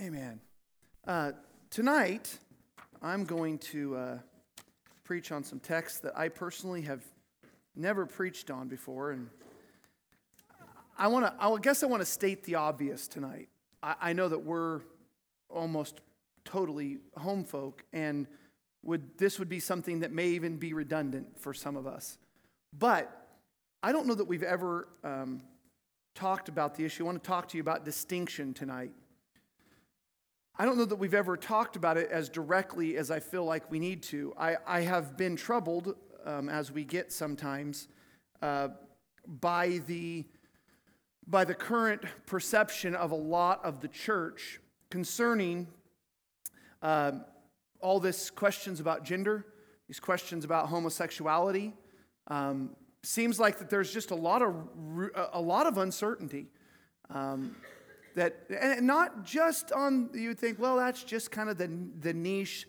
Amen. Uh, tonight, I'm going to uh, preach on some texts that I personally have never preached on before, and I want to. I guess I want to state the obvious tonight. I, I know that we're almost totally home folk, and would this would be something that may even be redundant for some of us, but I don't know that we've ever um, talked about the issue. I want to talk to you about distinction tonight. I don't know that we've ever talked about it as directly as I feel like we need to. I, I have been troubled, um, as we get sometimes, uh, by, the, by the current perception of a lot of the church concerning uh, all this questions about gender, these questions about homosexuality. Um, seems like that there's just a lot of, a lot of uncertainty. Um, that and not just on you think well that's just kind of the, the niche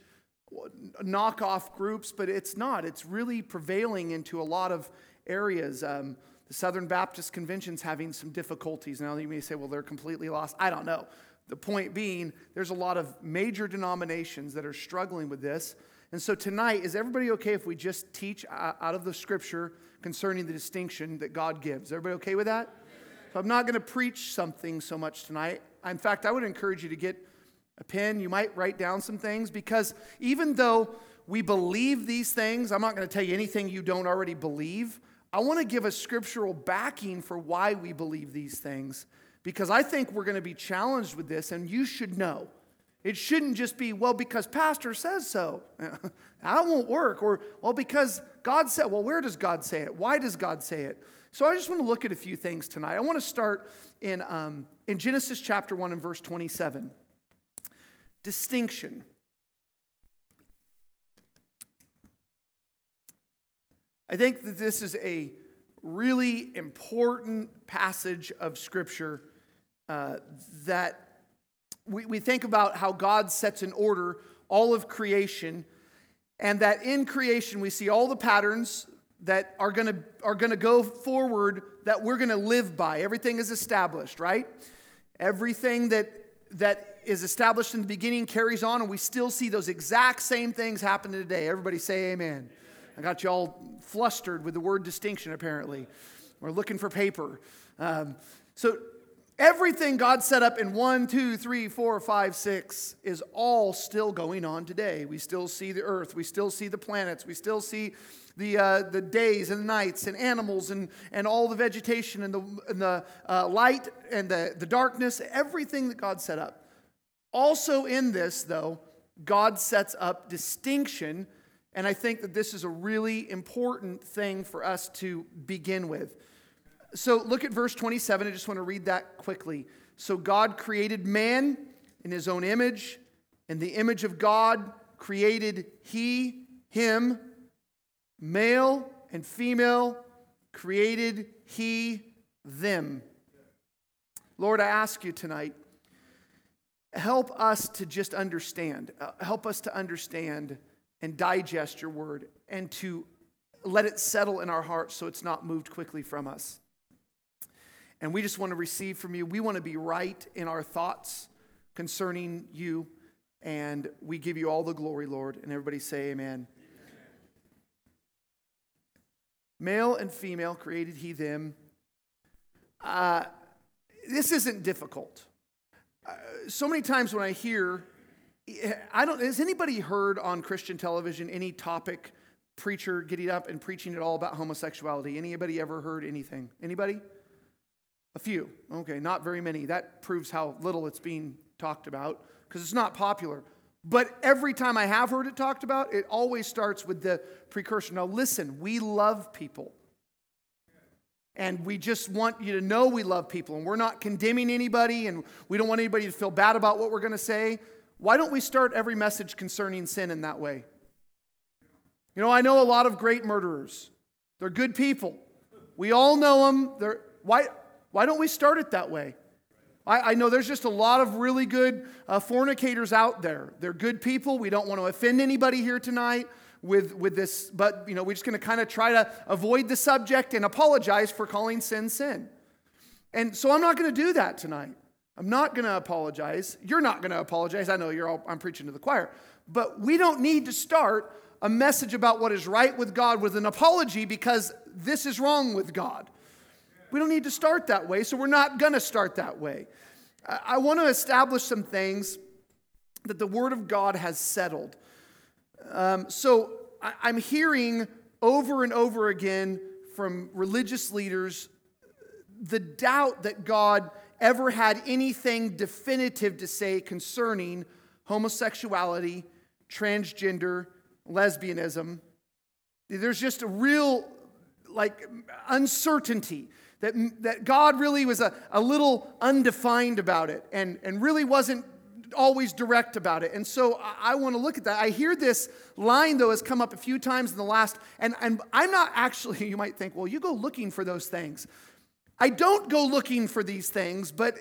knockoff groups but it's not. It's really prevailing into a lot of areas. Um, the southern baptist convention's having some difficulties. Now you may say well they're completely lost. I don't know. The point being there's a lot of major denominations that are struggling with this. And so tonight is everybody okay if we just teach out of the scripture concerning the distinction that god gives? Everybody okay with that so I'm not going to preach something so much tonight. In fact, I would encourage you to get a pen. You might write down some things because even though we believe these things, I'm not going to tell you anything you don't already believe. I want to give a scriptural backing for why we believe these things because I think we're going to be challenged with this, and you should know. It shouldn't just be, well, because Pastor says so. that won't work. Or, well, because God said, well, where does God say it? Why does God say it? So I just want to look at a few things tonight. I want to start in, um, in Genesis chapter 1 and verse 27. Distinction. I think that this is a really important passage of Scripture uh, that we, we think about how God sets in order all of creation, and that in creation we see all the patterns that are going to are going to go forward that we're going to live by. Everything is established right? Everything that that is established in the beginning carries on and we still see those exact same things happen today. Everybody say amen. I got you all flustered with the word distinction apparently we're looking for paper. Um, so Everything God set up in one, two, three, four, five, six is all still going on today. We still see the earth, we still see the planets, we still see the, uh, the days and nights and animals and, and all the vegetation and the, and the uh, light and the, the darkness, everything that God set up. Also, in this, though, God sets up distinction, and I think that this is a really important thing for us to begin with. So look at verse 27. I just want to read that quickly. So God created man in his own image. and the image of God created he, him, male and female created he, them. Lord, I ask you tonight, help us to just understand. Uh, help us to understand and digest your word and to let it settle in our hearts so it's not moved quickly from us. And we just want to receive from you. We want to be right in our thoughts concerning you. And we give you all the glory, Lord. And everybody say, Amen. Male and female created he them. Uh, this isn't difficult. Uh, so many times when I hear, I don't, has anybody heard on Christian television any topic preacher getting up and preaching at all about homosexuality? Anybody ever heard anything? Anybody? A few. Okay, not very many. That proves how little it's being talked about because it's not popular. But every time I have heard it talked about, it always starts with the precursor. Now, listen, we love people. And we just want you to know we love people. And we're not condemning anybody, and we don't want anybody to feel bad about what we're going to say. Why don't we start every message concerning sin in that way? You know, I know a lot of great murderers. They're good people. We all know them. They're, why, why don't we start it that way? I, I know there's just a lot of really good uh, fornicators out there. They're good people. We don't want to offend anybody here tonight with, with this, but you know, we're just going to kind of try to avoid the subject and apologize for calling sin sin. And so I'm not going to do that tonight. I'm not going to apologize. You're not going to apologize. I know you're all, I'm preaching to the choir. But we don't need to start a message about what is right with God with an apology because this is wrong with God. We don't need to start that way, so we're not going to start that way. I want to establish some things that the Word of God has settled. Um, so I'm hearing over and over again from religious leaders the doubt that God ever had anything definitive to say concerning homosexuality, transgender, lesbianism. There's just a real like uncertainty that, that God really was a, a little undefined about it and, and really wasn't always direct about it. And so I, I want to look at that. I hear this line, though, has come up a few times in the last, and, and I'm not actually, you might think, well, you go looking for those things. I don't go looking for these things, but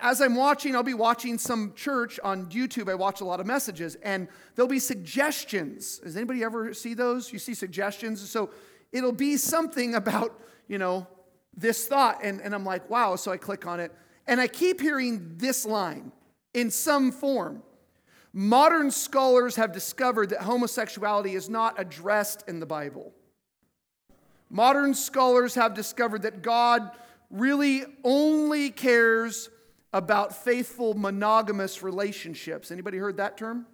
as I'm watching, I'll be watching some church on YouTube. I watch a lot of messages, and there'll be suggestions. Does anybody ever see those? You see suggestions? So it'll be something about, you know, this thought. And, and I'm like, wow. So I click on it, and I keep hearing this line in some form. Modern scholars have discovered that homosexuality is not addressed in the Bible. Modern scholars have discovered that God really only cares about faithful monogamous relationships. Anybody heard that term?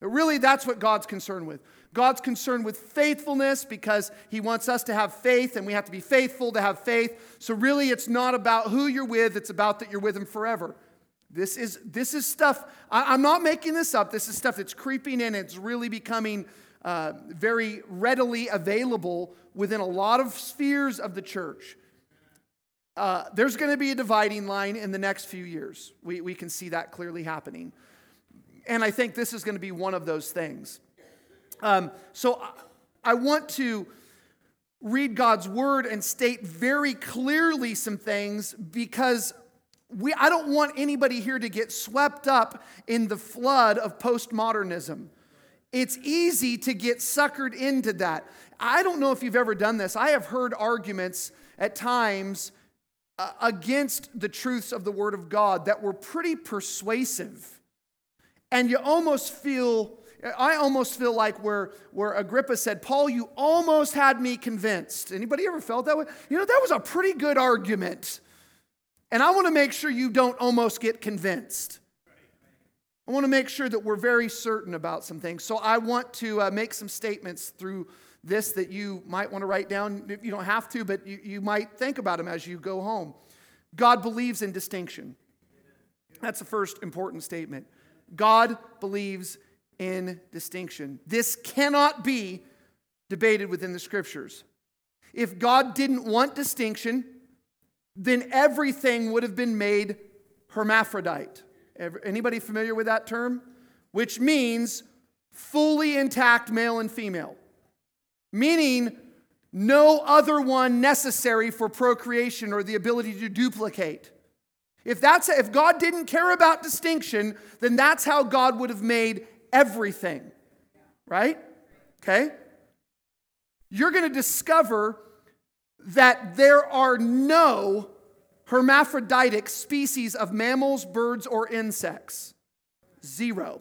Really, that's what God's concerned with. God's concerned with faithfulness because He wants us to have faith and we have to be faithful to have faith. So, really, it's not about who you're with, it's about that you're with Him forever. This is, this is stuff, I, am not making this up. This is stuff that's creeping in. It's really becoming uh, very readily available within a lot of spheres of the church. Uh, there's going to be a dividing line in the next few years. We, we can see that clearly happening. And I think this is going to be one of those things. Um, so I want to read God's word and state very clearly some things because we, I don't want anybody here to get swept up in the flood of postmodernism. It's easy to get suckered into that. I don't know if you've ever done this. I have heard arguments at times uh, against the truths of the Word of God that were pretty persuasive. And you almost feel, I almost feel like where, where Agrippa said, Paul, you almost had me convinced. Anybody ever felt that way? You know, that was a pretty good argument. And I want to make sure you don't almost get convinced. I want to make sure that we're very certain about some things. So I want to uh, make some statements through this that you might want to write down. You don't have to, but you, you might think about them as you go home. God believes in distinction. That's the first important statement. God believes in distinction. This cannot be debated within the scriptures. If God didn't want distinction, then everything would have been made hermaphrodite. Anybody familiar with that term? Which means fully intact male and female meaning no other one necessary for procreation or the ability to duplicate. If, that's, if God didn't care about distinction, then that's how God would have made everything, right? Okay? You're going to discover that there are no hermaphroditic species of mammals, birds, or insects. Zero.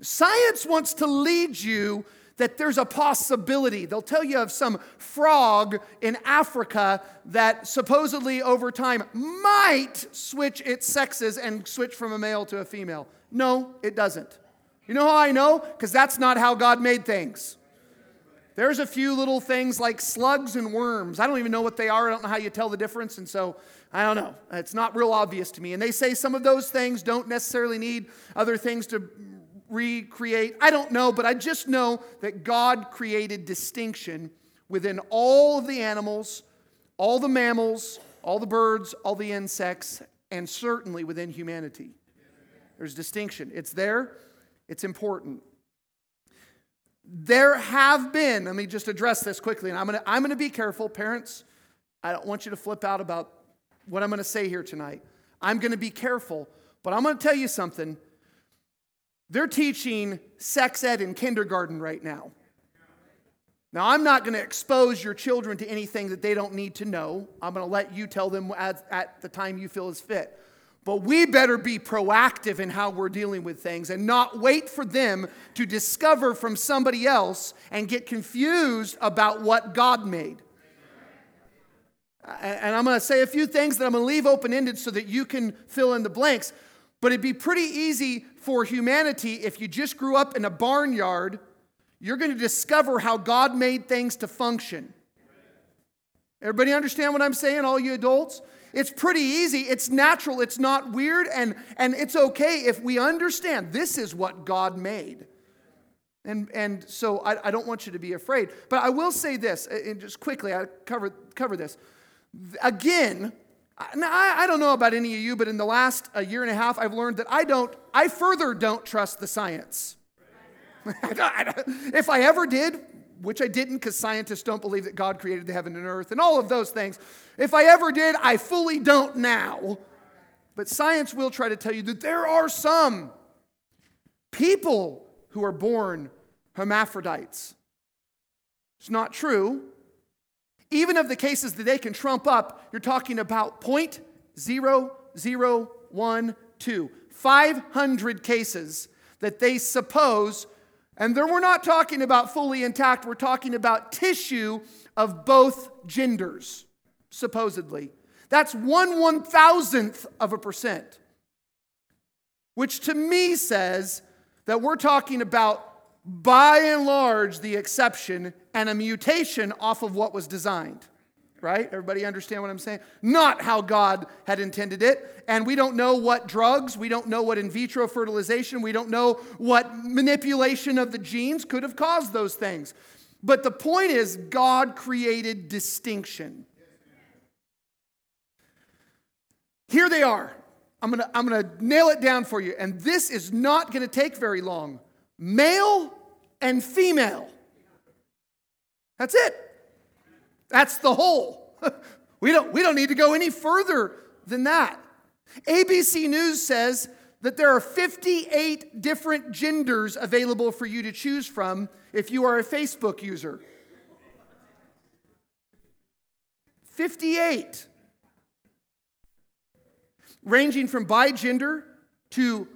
Science wants to lead you that there's a possibility. They'll tell you of some frog in Africa that supposedly over time might switch its sexes and switch from a male to a female. No, it doesn't. You know how I know? Because that's not how God made things. There's a few little things like slugs and worms. I don't even know what they are. I don't know how you tell the difference. And so I don't know. It's not real obvious to me. And they say some of those things don't necessarily need other things to recreate. I don't know, but I just know that God created distinction within all of the animals, all the mammals, all the birds, all the insects, and certainly within humanity. There's distinction. It's there, it's important. There have been, let me just address this quickly, and I'm gonna, I'm gonna be careful, parents. I don't want you to flip out about what I'm gonna say here tonight. I'm gonna be careful, but I'm gonna tell you something they're teaching sex ed in kindergarten right now. Now, I'm not going to expose your children to anything that they don't need to know. I'm going to let you tell them at, at the time you feel is fit. But we better be proactive in how we're dealing with things and not wait for them to discover from somebody else and get confused about what God made. And I'm going to say a few things that I'm going to leave open ended so that you can fill in the blanks. But it'd be pretty easy for humanity if you just grew up in a barnyard, you're going to discover how God made things to function. Everybody understand what I'm saying, all you adults? It's pretty easy, it's natural, it's not weird, and, and it's okay if we understand this is what God made. And, and so I, I don't want you to be afraid. But I will say this, uh, and just quickly, I cover, cover this. Again, now, I, I don't know about any of you, but in the last a year and a half, I've learned that I don't, I further don't trust the science. if I ever did, which I didn't because scientists don't believe that God created the heaven and earth and all of those things, if I ever did, I fully don't now. But science will try to tell you that there are some people who are born hermaphrodites. It's not true. Even of the cases that they can trump up, you're talking about 0.0012. 500 cases that they suppose, and there we're not talking about fully intact, we're talking about tissue of both genders, supposedly. That's one one thousandth of a percent, which to me says that we're talking about by and large, the exception and a mutation off of what was designed. Right? Everybody understand what I'm saying? Not how God had intended it. And we don't know what drugs, we don't know what in vitro fertilization, we don't know what manipulation of the genes could have caused those things. But the point is, God created distinction. Here they are. I'm gonna, I'm gonna nail it down for you. And this is not gonna take very long. Male and female. That's it. That's the whole. we, don't, we don't need to go any further than that. ABC News says that there are 58 different genders available for you to choose from if you are a Facebook user. 58. Ranging from bigender to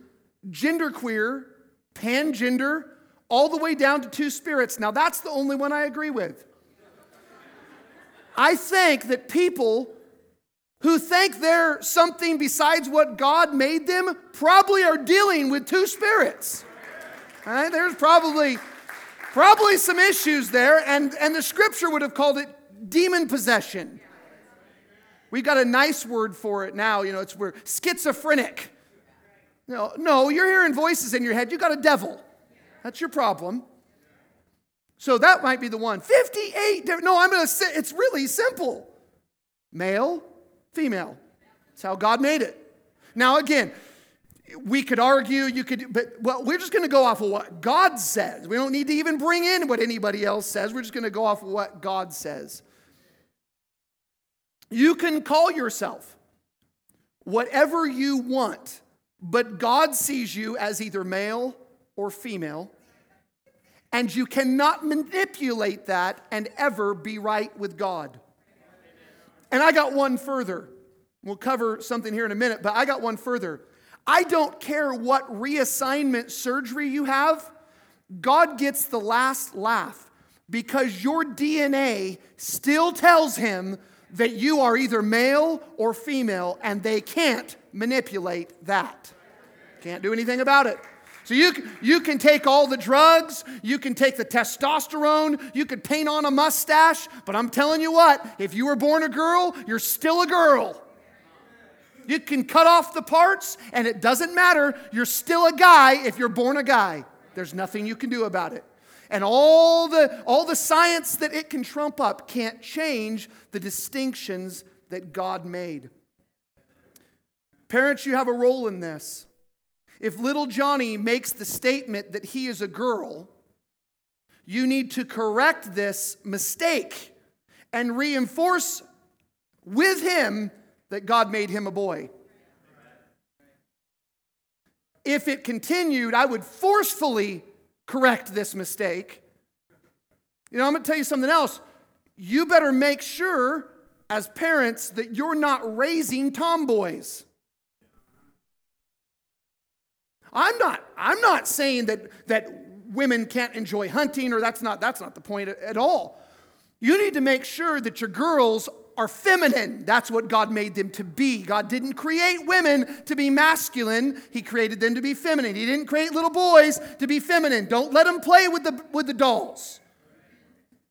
genderqueer, pangender, all the way down to two spirits. Now, that's the only one I agree with. I think that people who think they're something besides what God made them probably are dealing with two spirits. There's probably probably some issues there, and, and the scripture would have called it demon possession. We've got a nice word for it now, you know, it's we're schizophrenic. No, no, you're hearing voices in your head, you got a devil. That's your problem. So that might be the one. 58. No, I'm going to say it's really simple male, female. That's how God made it. Now, again, we could argue, you could, but well, we're just going to go off of what God says. We don't need to even bring in what anybody else says. We're just going to go off of what God says. You can call yourself whatever you want, but God sees you as either male or female, and you cannot manipulate that and ever be right with God. And I got one further. We'll cover something here in a minute, but I got one further. I don't care what reassignment surgery you have, God gets the last laugh because your DNA still tells him that you are either male or female, and they can't manipulate that. Can't do anything about it. So you, you can take all the drugs, you can take the testosterone, you could paint on a mustache, but I'm telling you what, if you were born a girl, you're still a girl. You can cut off the parts, and it doesn't matter. You're still a guy if you're born a guy. There's nothing you can do about it. And all the, all the science that it can trump up can't change the distinctions that God made. Parents, you have a role in this. If little Johnny makes the statement that he is a girl, you need to correct this mistake and reinforce with him that God made him a boy. If it continued, I would forcefully correct this mistake. You know, I'm going to tell you something else. You better make sure, as parents, that you're not raising tomboys. I'm not, I'm not saying that, that women can't enjoy hunting or that's not, that's not the point at all. You need to make sure that your girls are feminine. That's what God made them to be. God didn't create women to be masculine, He created them to be feminine. He didn't create little boys to be feminine. Don't let them play with the, with the dolls.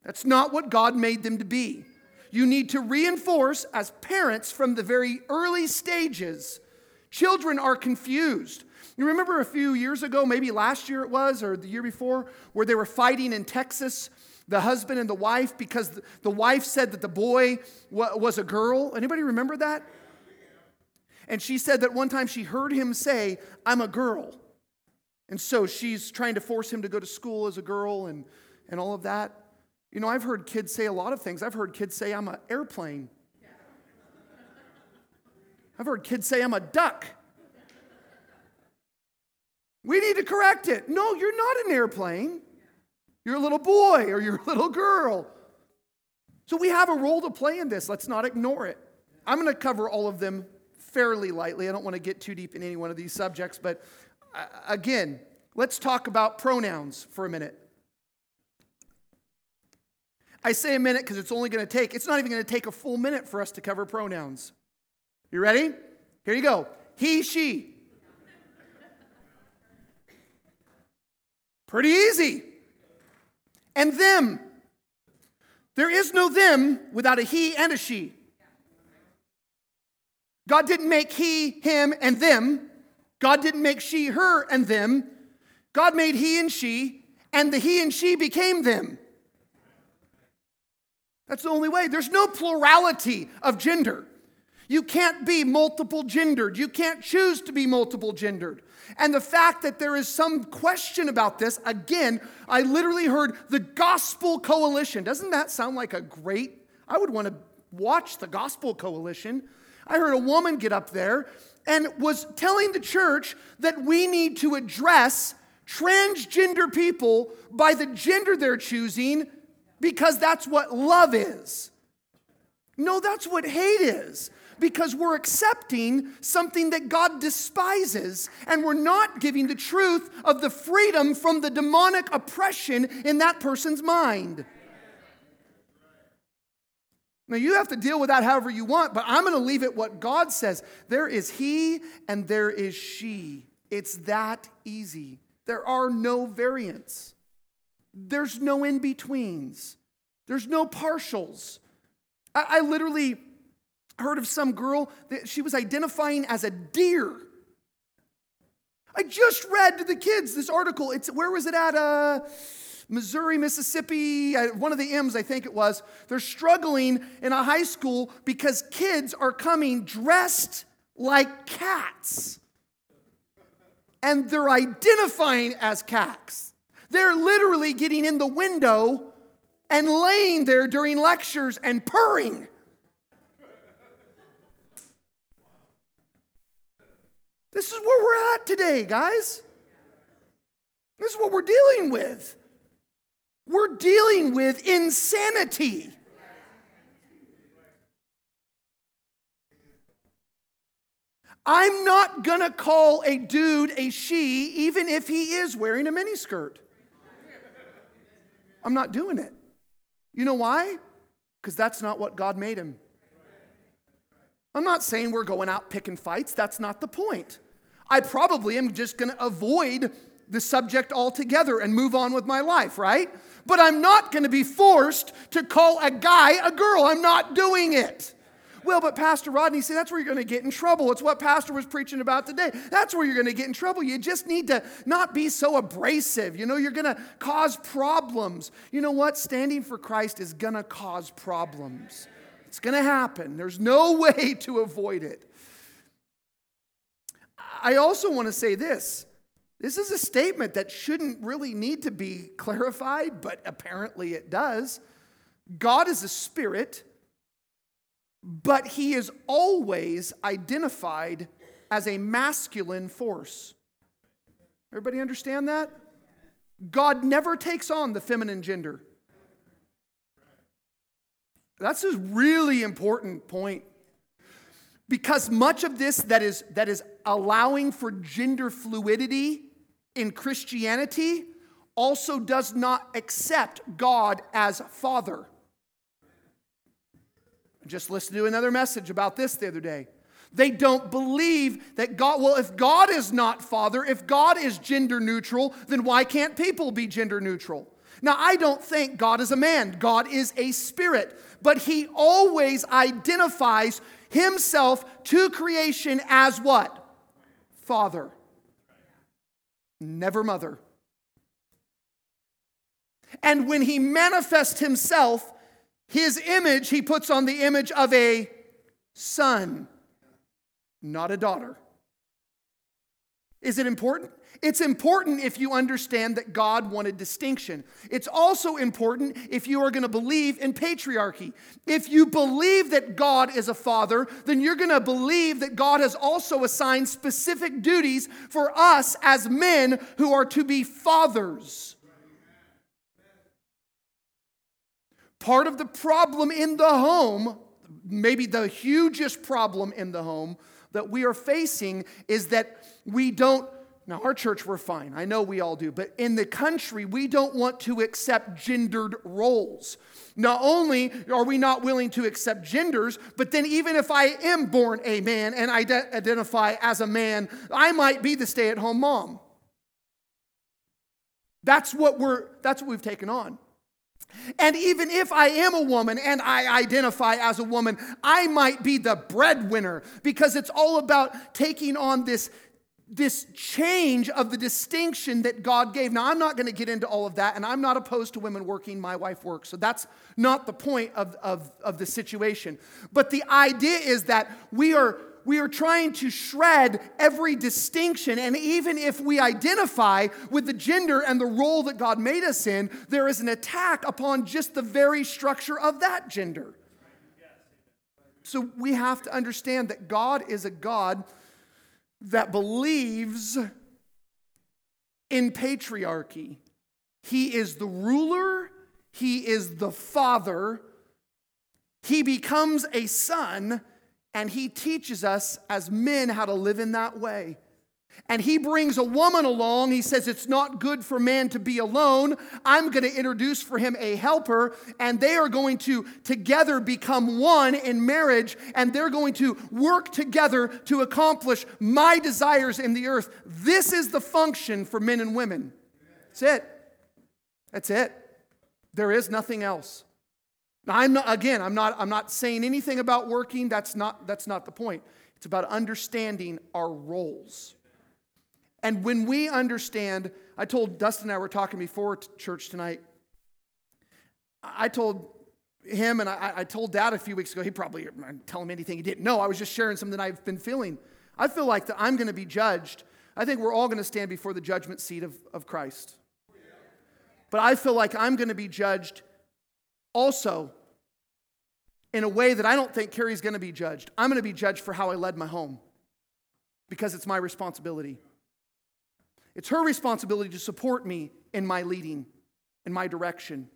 That's not what God made them to be. You need to reinforce as parents from the very early stages. Children are confused. You remember a few years ago, maybe last year it was, or the year before, where they were fighting in Texas the husband and the wife because the wife said that the boy was a girl. Anybody remember that? And she said that one time she heard him say, I'm a girl. And so she's trying to force him to go to school as a girl and, and all of that. You know, I've heard kids say a lot of things. I've heard kids say, I'm an airplane. I've heard kids say, I'm a duck. We need to correct it. No, you're not an airplane. You're a little boy or you're a little girl. So we have a role to play in this. Let's not ignore it. I'm going to cover all of them fairly lightly. I don't want to get too deep in any one of these subjects, but uh, again, let's talk about pronouns for a minute. I say a minute because it's only going to take, it's not even going to take a full minute for us to cover pronouns. You ready? Here you go. He, she. Pretty easy and them. There is no them without a he and a she. God didn't make he, him, and them. God didn't make she, her, and them. God made he and she, and the he and she became them. That's the only way. There's no plurality of gender. You can't be multiple gendered. You can't choose to be multiple gendered. And the fact that there is some question about this, again, I literally heard the Gospel Coalition. Doesn't that sound like a great? I would want to watch the Gospel Coalition. I heard a woman get up there and was telling the church that we need to address transgender people by the gender they're choosing because that's what love is. No, that's what hate is because we're accepting something that God despises and we're not giving the truth of the freedom from the demonic oppression in that person's mind. Now, you have to deal with that however you want, but I'm going to leave it what God says. There is he and there is she. It's that easy. There are no variants, there's no in betweens, there's no partials. I, I literally heard of some girl that she was identifying as a deer. I just read to the kids this article. It's where was it at? Uh, Missouri, Mississippi, uh, one of the M's, I think it was. They're struggling in a high school because kids are coming dressed like cats. And they're identifying as cats. They're literally getting in the window and laying there during lectures and purring. This is where we're at today, guys. This is what we're dealing with. We're dealing with insanity. I'm not going to call a dude a she, even if he is wearing a miniskirt. I'm not doing it. You know why? Because that's not what God made him. I'm not saying we're going out picking fights. That's not the point. I probably am just going to avoid the subject altogether and move on with my life, right? But I'm not going to be forced to call a guy a girl. I'm not doing it. Well, but Pastor Rodney said that's where you're going to get in trouble. It's what Pastor was preaching about today. That's where you're going to get in trouble. You just need to not be so abrasive. You know, you're going to cause problems. You know what? Standing for Christ is going to cause problems. It's going to happen. There's no way to avoid it. I also want to say this. This is a statement that shouldn't really need to be clarified, but apparently it does. God is a spirit, but he is always identified as a masculine force. Everybody understand that? God never takes on the feminine gender. That's a really important point because much of this that is, that is allowing for gender fluidity in Christianity also does not accept God as Father. I just listened to another message about this the other day. They don't believe that God, well, if God is not Father, if God is gender neutral, then why can't people be gender neutral? Now, I don't think God is a man, God is a spirit, but He always identifies Himself to creation as what? Father, never mother. And when he manifests himself, his image, he puts on the image of a son, not a daughter. Is it important? It's important if you understand that God wanted distinction. It's also important if you are going to believe in patriarchy. If you believe that God is a father, then you're going to believe that God has also assigned specific duties for us as men who are to be fathers. Part of the problem in the home, maybe the hugest problem in the home that we are facing, is that we don't. Now, our church, we're fine. I know we all do. But in the country, we don't want to accept gendered roles. Not only are we not willing to accept genders, but then even if I am born a man and I identify as a man, I might be the stay at home mom. That's what, we're, that's what we've taken on. And even if I am a woman and I identify as a woman, I might be the breadwinner because it's all about taking on this, this change of the distinction that God gave. Now, I'm not going to get into all of that, and I'm not opposed to women working. My wife works. So that's not the point of, of, of the situation. But the idea is that we are we are trying to shred every distinction. And even if we identify with the gender and the role that God made us in, there is an attack upon just the very structure of that gender. So we have to understand that God is a God that believes in patriarchy. He is the ruler, He is the father, He becomes a son and he teaches us as men how to live in that way. And he brings a woman along. He says, It's not good for man to be alone. I'm going to introduce for him a helper, and they are going to together become one in marriage, and they're going to work together to accomplish my desires in the earth. This is the function for men and women. That's it. That's it. There is nothing else. Now, I'm not, again, I'm not, I'm not saying anything about working. That's not, that's not the point. It's about understanding our roles. And when we understand, I told Dustin and I were talking before church tonight. I told him and I, I told dad a few weeks ago, he probably didn't tell him anything he didn't know. I was just sharing something I've been feeling. I feel like that I'm going to be judged. I think we're all going to stand before the judgment seat of, of Christ. But I feel like I'm going to be judged also in a way that I don't think Carrie's going to be judged. I'm going to be judged for how I led my home because it's my responsibility. It's her responsibility to support me in my leading, in my direction.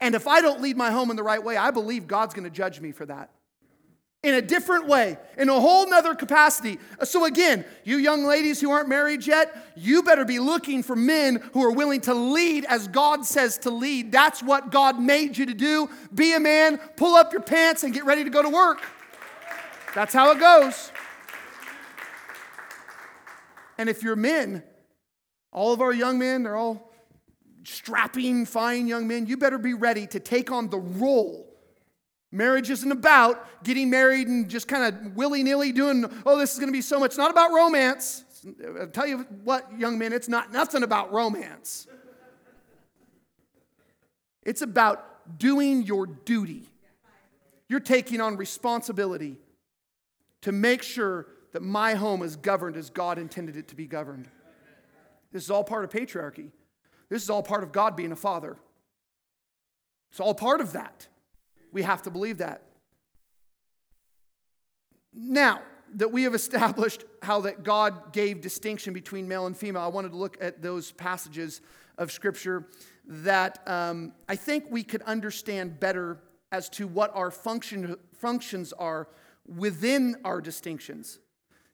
And if I don't lead my home in the right way, I believe God's going to judge me for that in a different way, in a whole nother capacity. So, again, you young ladies who aren't married yet, you better be looking for men who are willing to lead as God says to lead. That's what God made you to do. Be a man, pull up your pants, and get ready to go to work. That's how it goes. And if you're men, all of our young men, they're all strapping, fine young men, you better be ready to take on the role Marriage isn't about getting married and just kind of willy nilly doing, oh, this is going to be so much. It's not about romance. I'll tell you what, young men, it's not nothing about romance. It's about doing your duty. You're taking on responsibility to make sure that my home is governed as God intended it to be governed. This is all part of patriarchy. This is all part of God being a father. It's all part of that. We have to believe that. Now that we have established how that God gave distinction between male and female, I wanted to look at those passages of Scripture that um, I think we could understand better as to what our function, functions are within our distinctions.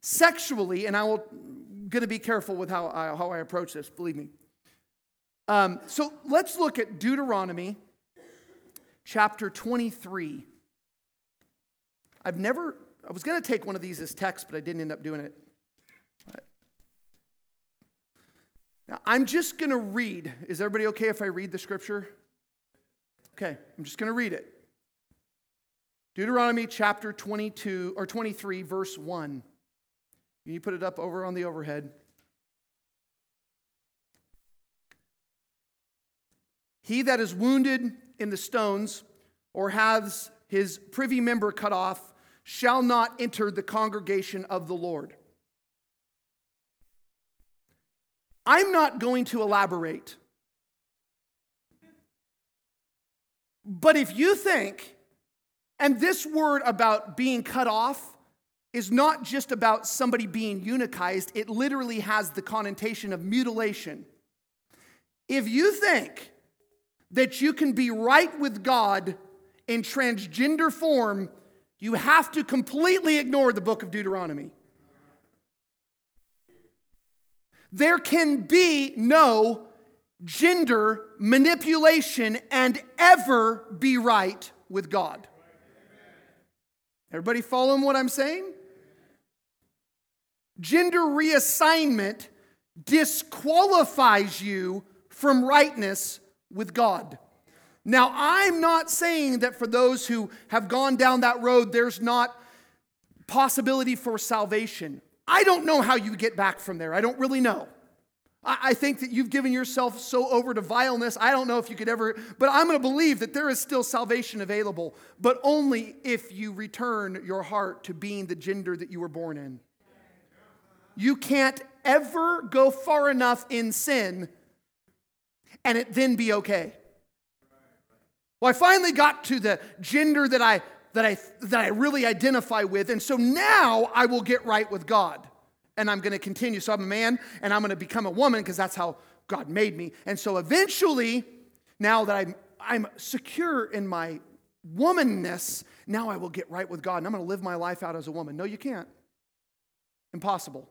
Sexually, and I will going to be careful with how I, how I approach this, believe me. Um, so let's look at Deuteronomy chapter 23. I've never, I was going to take one of these as text, but I didn't end up doing it. Now, I'm just going to read. Is everybody okay if I read the scripture? Okay, I'm just going to read it. Deuteronomy chapter 22 or 23, verse 1. Can you put it up over on the overhead? He that is wounded in the stones or has his privy member cut off shall not enter the congregation of the Lord. I'm not going to elaborate. But if you think, and this word about being cut off is not just about somebody being eunuchized, it literally has the connotation of mutilation. If you think that you can be right with God in transgender form, you have to completely ignore the book of Deuteronomy. There can be no gender manipulation and ever be right with God. Everybody following what I'm saying? Gender reassignment disqualifies you from rightness with God. Now, I'm not saying that for those who have gone down that road, there's not possibility for salvation. I don't know how you get back from there. I don't really know. I think that you've given yourself so over to vileness. I don't know if you could ever, but I'm going to believe that there is still salvation available, but only if you return your heart to being the gender that you were born in. You can't ever go far enough in sin and it then be okay. Well, I finally got to the gender that I that I that I really identify with, and so now I will get right with God and I'm going to continue. So I'm a man and I'm going to become a woman because that's how God made me. And so eventually, now that I'm, I'm secure in my womanness, now I will get right with God and I'm going to live my life out as a woman. No, you can't. Impossible.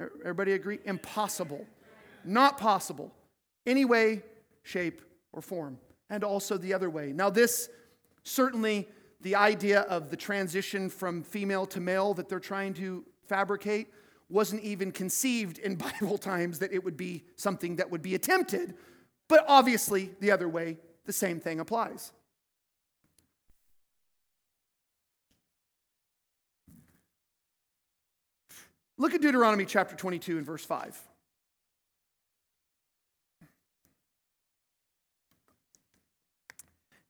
Everybody agree? Impossible. Not possible. Any way, shape, or form. And also the other way. Now, this certainly the idea of the transition from female to male that they're trying to fabricate wasn't even conceived in Bible times that it would be something that would be attempted. But obviously, the other way, the same thing applies. Look at Deuteronomy chapter 22 and verse 5.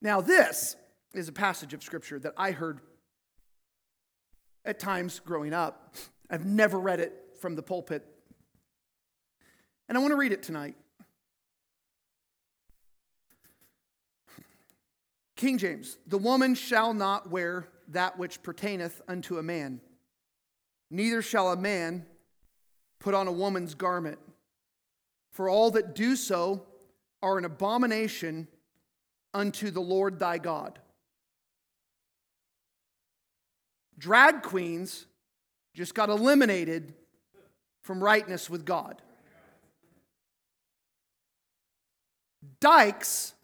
Now, this is a passage of scripture that I heard at times growing up. I've never read it from the pulpit. And I want to read it tonight. King James, the woman shall not wear that which pertaineth unto a man, neither shall a man put on a woman's garment. For all that do so are an abomination unto the Lord thy God. Drag queens just got eliminated from rightness with God. Dykes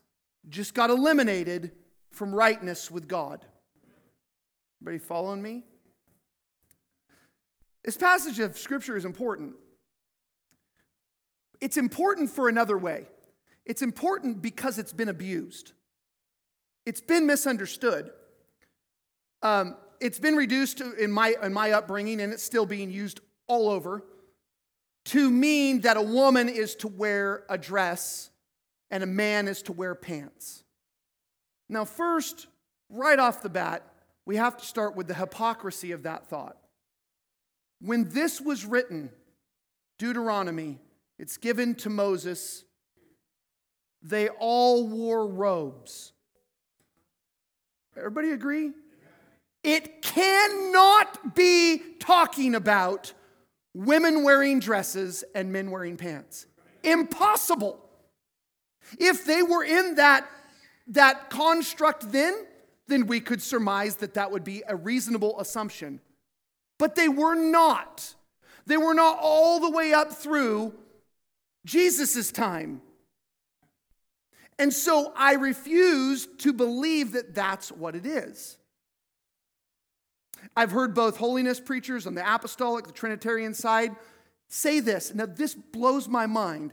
just got eliminated from rightness with God. Everybody following me? This passage of Scripture is important. It's important for another way. It's important because it's been abused, it's been misunderstood. Um, it's been reduced to, in my, in my upbringing, and it's still being used all over, to mean that a woman is to wear a dress and a man is to wear pants. Now, first, right off the bat, we have to start with the hypocrisy of that thought. When this was written, Deuteronomy, it's given to Moses, they all wore robes. Everybody agree? It cannot be talking about women wearing dresses and men wearing pants. Impossible. If they were in that, that construct then, then we could surmise that that would be a reasonable assumption. But they were not. They were not all the way up through Jesus' time. And so I refuse to believe that that's what it is. I've heard both holiness preachers on the apostolic, the Trinitarian side say this. Now, this blows my mind.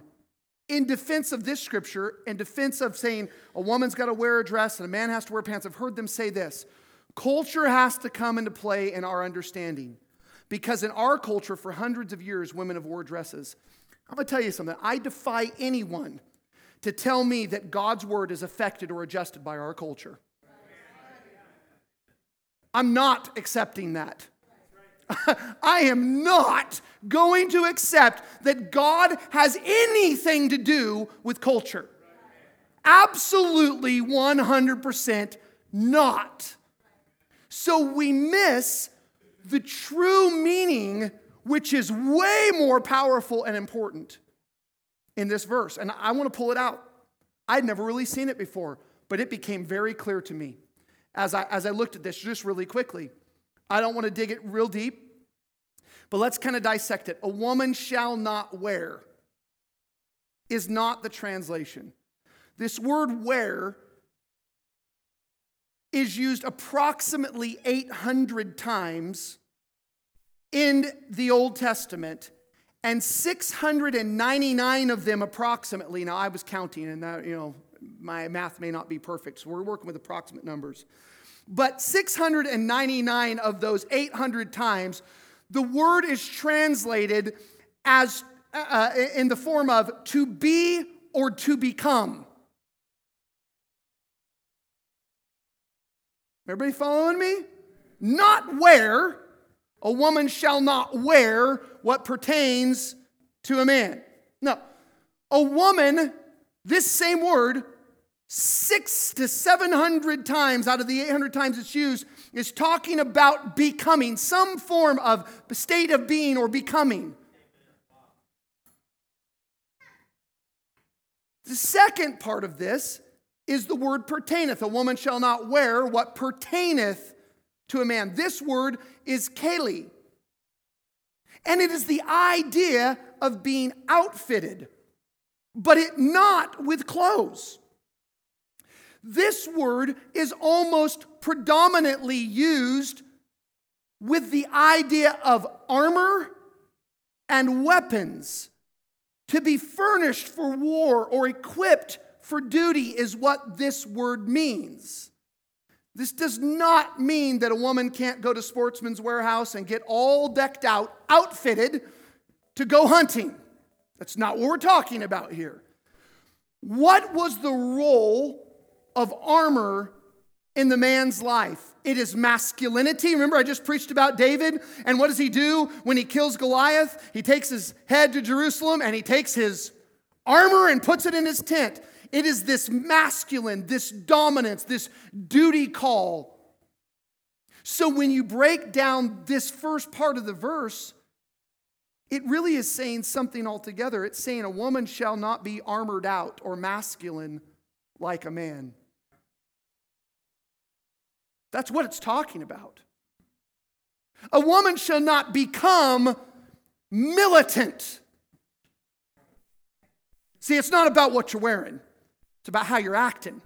In defense of this scripture, in defense of saying a woman's got to wear a dress and a man has to wear pants, I've heard them say this culture has to come into play in our understanding. Because in our culture, for hundreds of years, women have worn dresses. I'm going to tell you something. I defy anyone to tell me that God's word is affected or adjusted by our culture. I'm not accepting that. I am not going to accept that God has anything to do with culture. Absolutely 100% not. So we miss the true meaning, which is way more powerful and important in this verse. And I want to pull it out. I'd never really seen it before, but it became very clear to me as I, as I looked at this just really quickly. I don't want to dig it real deep, but let's kind of dissect it. A woman shall not wear is not the translation. This word wear is used approximately 800 times in the Old Testament, and 699 of them approximately. Now, I was counting, and that, you know, my math may not be perfect, so we're working with approximate numbers. But 699 of those 800 times, the word is translated as uh, uh in the form of to be or to become. Everybody following me? Not wear. A woman shall not wear what pertains to a man. No. A woman, this same word, six to 700 times out of the 800 times it's used, is talking about becoming, some form of state of being or becoming. The second part of this is the word pertaineth. A woman shall not wear what pertaineth to a man. This word is keli. And it is the idea of being outfitted, but it not with clothes. This word is almost predominantly used with the idea of armor and weapons to be furnished for war or equipped for duty is what this word means. This does not mean that a woman can't go to Sportsman's Warehouse and get all decked out, outfitted to go hunting. That's not what we're talking about here. What was the role of armor in the man's life? It is masculinity. Remember, I just preached about David. And what does he do when he kills Goliath? He takes his head to Jerusalem and he takes his armor and puts it in his tent. It is this masculine, this dominance, this duty call. So when you break down this first part of the verse, it really is saying something altogether. It's saying a woman shall not be armored out or masculine like a man. That's what it's talking about. A woman shall not become militant. See, it's not about what you're wearing. It's about how you're acting.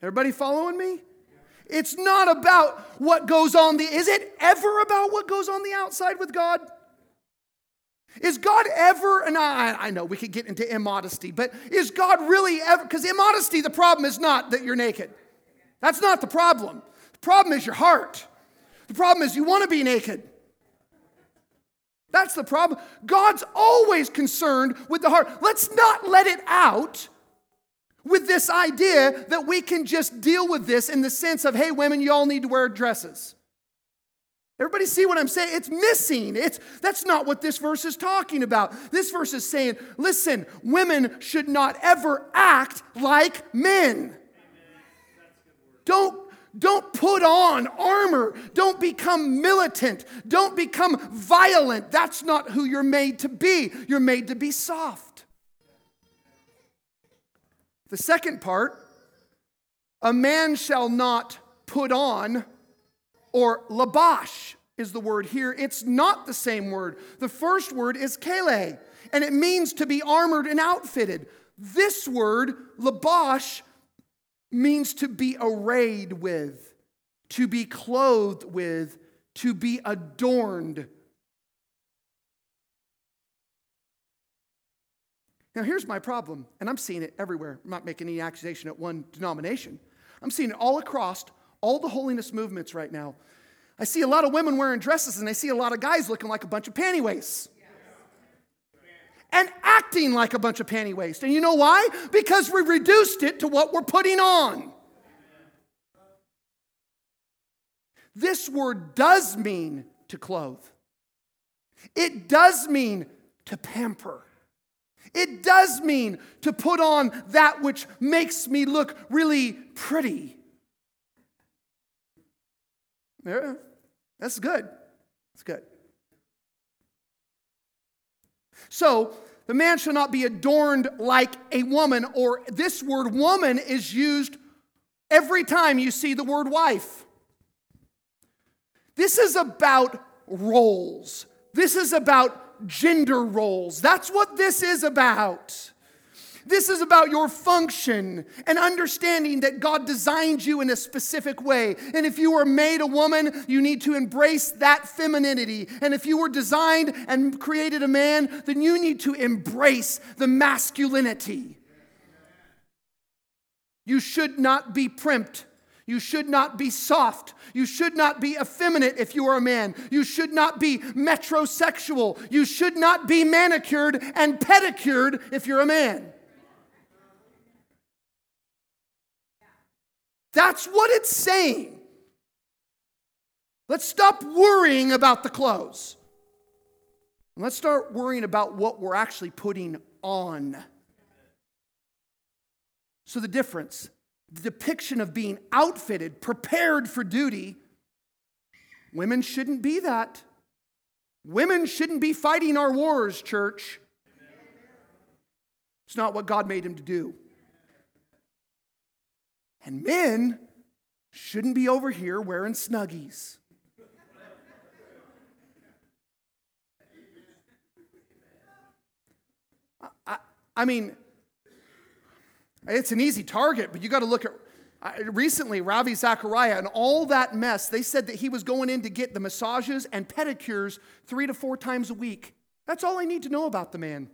Everybody following me? It's not about what goes on the is it ever about what goes on the outside with God? Is God ever, and I, I know we could get into immodesty, but is God really ever, because immodesty, the problem is not that you're naked. That's not the problem. The problem is your heart. The problem is you want to be naked. That's the problem. God's always concerned with the heart. Let's not let it out with this idea that we can just deal with this in the sense of, hey, women, you all need to wear dresses. Everybody see what I'm saying? It's missing. It's that's not what this verse is talking about. This verse is saying, listen, women should not ever act like men. Don't don't put on armor. Don't become militant. Don't become violent. That's not who you're made to be. You're made to be soft. The second part a man shall not put on or labash is the word here. It's not the same word. The first word is keli, and it means to be armored and outfitted. This word, labash, means to be arrayed with, to be clothed with, to be adorned. Now, here's my problem, and I'm seeing it everywhere. I'm not making any accusation at one denomination. I'm seeing it all across all the holiness movements right now. I see a lot of women wearing dresses, and I see a lot of guys looking like a bunch of panty waists. And acting like a bunch of panty waist. And you know why? Because we reduced it to what we're putting on. This word does mean to clothe, it does mean to pamper. It does mean to put on that which makes me look really pretty. That's good. That's good. So, the man shall not be adorned like a woman, or this word woman is used every time you see the word wife. This is about roles. This is about gender roles. That's what this is about. This is about your function and understanding that God designed you in a specific way. And if you were made a woman, you need to embrace that femininity. And if you were designed and created a man, then you need to embrace the masculinity. You should not be primped. You should not be soft. You should not be effeminate if you are a man. You should not be metrosexual. You should not be manicured and pedicured if you're a man. That's what it's saying. Let's stop worrying about the clothes. let's start worrying about what we're actually putting on. So, the difference, the depiction of being outfitted, prepared for duty, women shouldn't be that. Women shouldn't be fighting our wars, church. It's not what God made him to do. And men shouldn't be over here wearing snuggies. I, I mean, it's an easy target, but you got to look at recently Ravi Zachariah and all that mess. They said that he was going in to get the massages and pedicures three to four times a week. That's all I need to know about the man.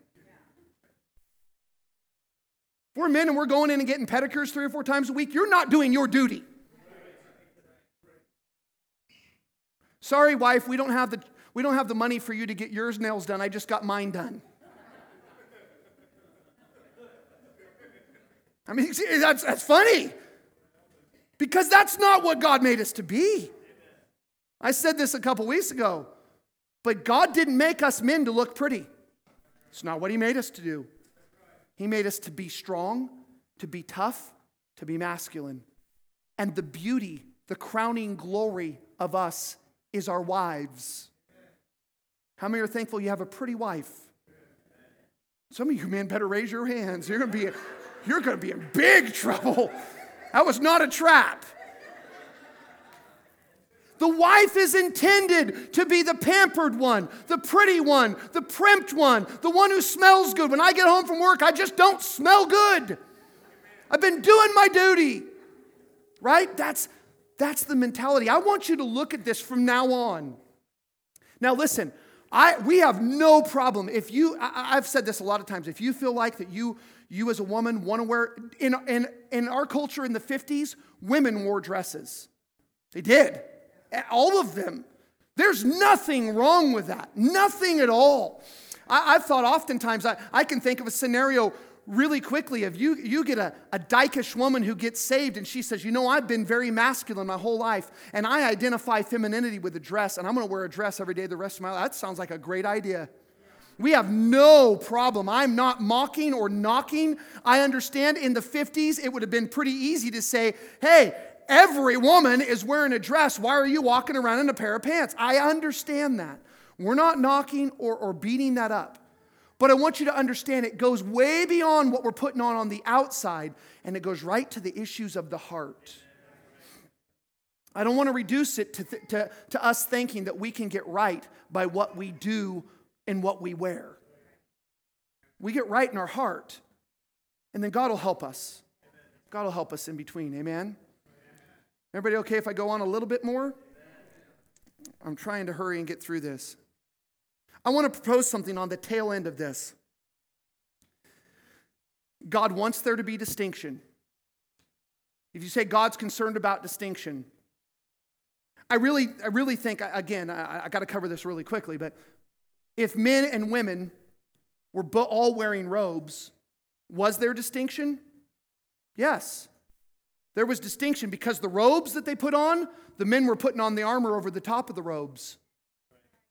If we're men and we're going in and getting pedicures three or four times a week, you're not doing your duty. Sorry, wife, we don't have the, we don't have the money for you to get yours nails done. I just got mine done. I mean, that's, that's funny because that's not what God made us to be. I said this a couple weeks ago, but God didn't make us men to look pretty. It's not what He made us to do. He made us to be strong, to be tough, to be masculine. And the beauty, the crowning glory of us is our wives. How many are thankful you have a pretty wife? Some of you men better raise your hands. You're going to be you're going to be in big trouble. That was not a trap. The wife is intended to be the pampered one, the pretty one, the primped one, the one who smells good. When I get home from work, I just don't smell good. I've been doing my duty. Right? That's that's the mentality. I want you to look at this from now on. Now listen, I we have no problem if you I, I've said this a lot of times. If you feel like that you you as a woman want to wear in in in our culture in the 50s, women wore dresses. They did all of them. There's nothing wrong with that, nothing at all. I, have thought oftentimes, I, I can think of a scenario really quickly of you, you get a, a dykish woman who gets saved and she says, You know, I've been very masculine my whole life and I identify femininity with a dress and I'm going to wear a dress every day the rest of my life. That sounds like a great idea. We have no problem. I'm not mocking or knocking. I understand in the 50s it would have been pretty easy to say, Hey, every woman is wearing a dress. Why are you walking around in a pair of pants? I understand that. We're not knocking or, or beating that up. But I want you to understand it goes way beyond what we're putting on on the outside, and it goes right to the issues of the heart. I don't want to reduce it to, th- to, to us thinking that we can get right by what we do and what we wear. We get right in our heart, and then God will help us. God will help us in between. Amen? Everybody okay if I go on a little bit more? I'm trying to hurry and get through this. I want to propose something on the tail end of this. God wants there to be distinction. If you say God's concerned about distinction, I really, I really think, again, I, I got to cover this really quickly, but if men and women were all wearing robes, was there distinction? Yes. There was distinction because the robes that they put on, the men were putting on the armor over the top of the robes.